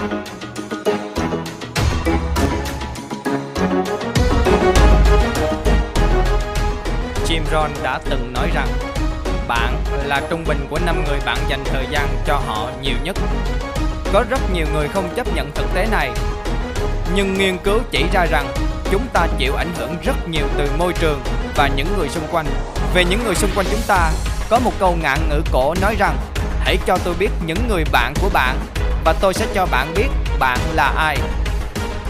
Jim Rohn đã từng nói rằng bạn là trung bình của 5 người bạn dành thời gian cho họ nhiều nhất. Có rất nhiều người không chấp nhận thực tế này, nhưng nghiên cứu chỉ ra rằng chúng ta chịu ảnh hưởng rất nhiều từ môi trường và những người xung quanh. Về những người xung quanh chúng ta, có một câu ngạn ngữ cổ nói rằng hãy cho tôi biết những người bạn của bạn và tôi sẽ cho bạn biết bạn là ai.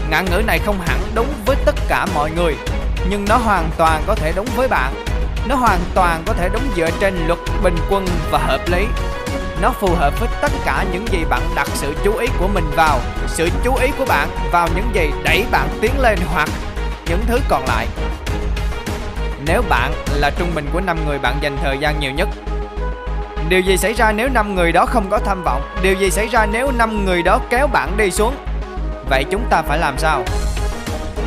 Ngạn ngữ này không hẳn đúng với tất cả mọi người, nhưng nó hoàn toàn có thể đúng với bạn. Nó hoàn toàn có thể đúng dựa trên luật bình quân và hợp lý. Nó phù hợp với tất cả những gì bạn đặt sự chú ý của mình vào. Sự chú ý của bạn vào những gì đẩy bạn tiến lên hoặc những thứ còn lại. Nếu bạn là trung bình của 5 người bạn dành thời gian nhiều nhất Điều gì xảy ra nếu 5 người đó không có tham vọng? Điều gì xảy ra nếu 5 người đó kéo bạn đi xuống? Vậy chúng ta phải làm sao?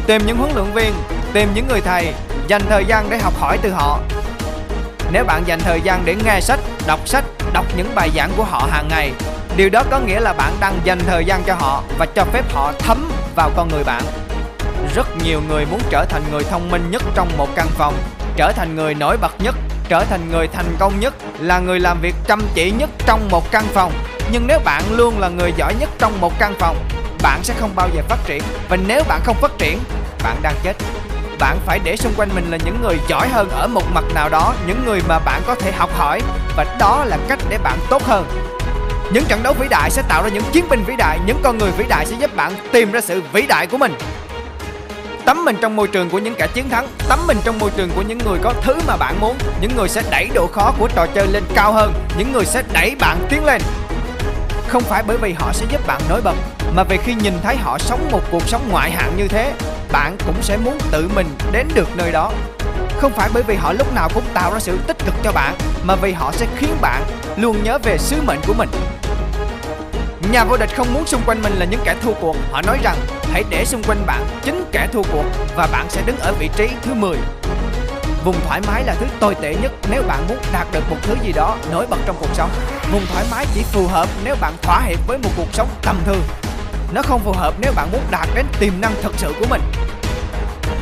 Tìm những huấn luyện viên, tìm những người thầy, dành thời gian để học hỏi từ họ. Nếu bạn dành thời gian để nghe sách, đọc sách, đọc những bài giảng của họ hàng ngày, điều đó có nghĩa là bạn đang dành thời gian cho họ và cho phép họ thấm vào con người bạn. Rất nhiều người muốn trở thành người thông minh nhất trong một căn phòng, trở thành người nổi bật nhất, trở thành người thành công nhất, là người làm việc chăm chỉ nhất trong một căn phòng. Nhưng nếu bạn luôn là người giỏi nhất trong một căn phòng, bạn sẽ không bao giờ phát triển. Và nếu bạn không phát triển, bạn đang chết. Bạn phải để xung quanh mình là những người giỏi hơn ở một mặt nào đó, những người mà bạn có thể học hỏi và đó là cách để bạn tốt hơn. Những trận đấu vĩ đại sẽ tạo ra những chiến binh vĩ đại, những con người vĩ đại sẽ giúp bạn tìm ra sự vĩ đại của mình. Tắm mình trong môi trường của những kẻ chiến thắng Tắm mình trong môi trường của những người có thứ mà bạn muốn. Những người sẽ đẩy độ khó của trò chơi lên cao hơn. Những người sẽ đẩy bạn tiến lên. Không phải bởi vì họ sẽ giúp bạn nổi bật, Mà vì khi nhìn thấy họ sống một cuộc sống ngoại hạng như thế, Bạn cũng sẽ muốn tự mình đến được nơi đó. Không phải bởi vì họ lúc nào cũng tạo ra sự tích cực cho bạn, mà vì họ sẽ khiến bạn luôn nhớ về sứ mệnh của mình. Nhà vô địch không muốn xung quanh mình là những kẻ thua cuộc. Họ nói rằng hãy để xung quanh bạn chính kẻ thua cuộc Và bạn sẽ đứng ở vị trí thứ 10 Vùng thoải mái là thứ tồi tệ nhất nếu bạn muốn đạt được một thứ gì đó nổi bật trong cuộc sống. Vùng thoải mái chỉ phù hợp nếu bạn thỏa hiệp với một cuộc sống tầm thường. Nó không phù hợp nếu bạn muốn đạt đến tiềm năng thật sự của mình.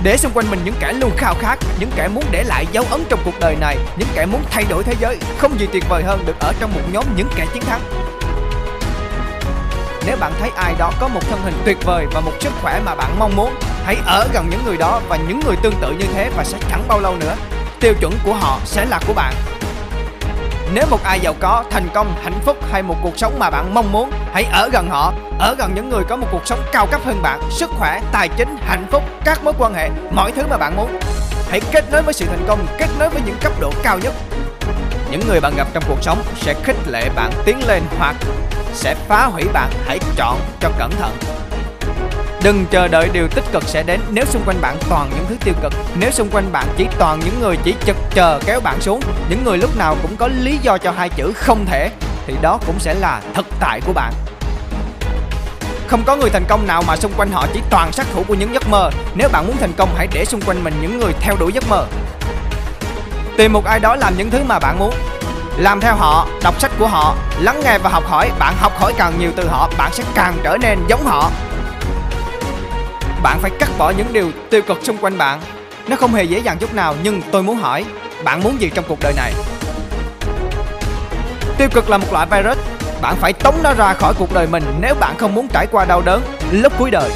Để xung quanh mình những kẻ luôn khao khát, những kẻ muốn để lại dấu ấn trong cuộc đời này, những kẻ muốn thay đổi thế giới, không gì tuyệt vời hơn được ở trong một nhóm những kẻ chiến thắng nếu bạn thấy ai đó có một thân hình tuyệt vời và một sức khỏe mà bạn mong muốn, hãy ở gần những người đó và những người tương tự như thế và sẽ chẳng bao lâu nữa, tiêu chuẩn của họ sẽ là của bạn. Nếu một ai giàu có, thành công, hạnh phúc hay một cuộc sống mà bạn mong muốn, hãy ở gần họ, ở gần những người có một cuộc sống cao cấp hơn bạn, sức khỏe, tài chính, hạnh phúc, các mối quan hệ, mọi thứ mà bạn muốn. Hãy kết nối với sự thành công, kết nối với những cấp độ cao nhất. Những người bạn gặp trong cuộc sống sẽ khích lệ bạn tiến lên hoặc sẽ phá hủy bạn. Hãy chọn cho cẩn thận. Đừng chờ đợi điều tích cực sẽ đến. Nếu xung quanh bạn toàn những thứ tiêu cực, Nếu xung quanh bạn chỉ toàn những người chỉ chực chờ kéo bạn xuống, Những người lúc nào cũng có lý do cho hai chữ không thể, Thì đó cũng sẽ là thực tại của bạn. Không có người thành công nào mà xung quanh họ chỉ toàn sát thủ của những giấc mơ. Nếu bạn muốn thành công, hãy để xung quanh mình những người theo đuổi giấc mơ. Tìm một ai đó làm những thứ mà bạn muốn làm theo họ, đọc sách của họ, lắng nghe và học hỏi. Bạn học hỏi càng nhiều từ họ, bạn sẽ càng trở nên giống họ. Bạn phải cắt bỏ những điều tiêu cực xung quanh bạn. Nó không hề dễ dàng chút nào, nhưng tôi muốn hỏi, bạn muốn gì trong cuộc đời này? Tiêu cực là một loại virus. Bạn phải tống nó ra khỏi cuộc đời mình nếu bạn không muốn trải qua đau đớn lúc cuối đời.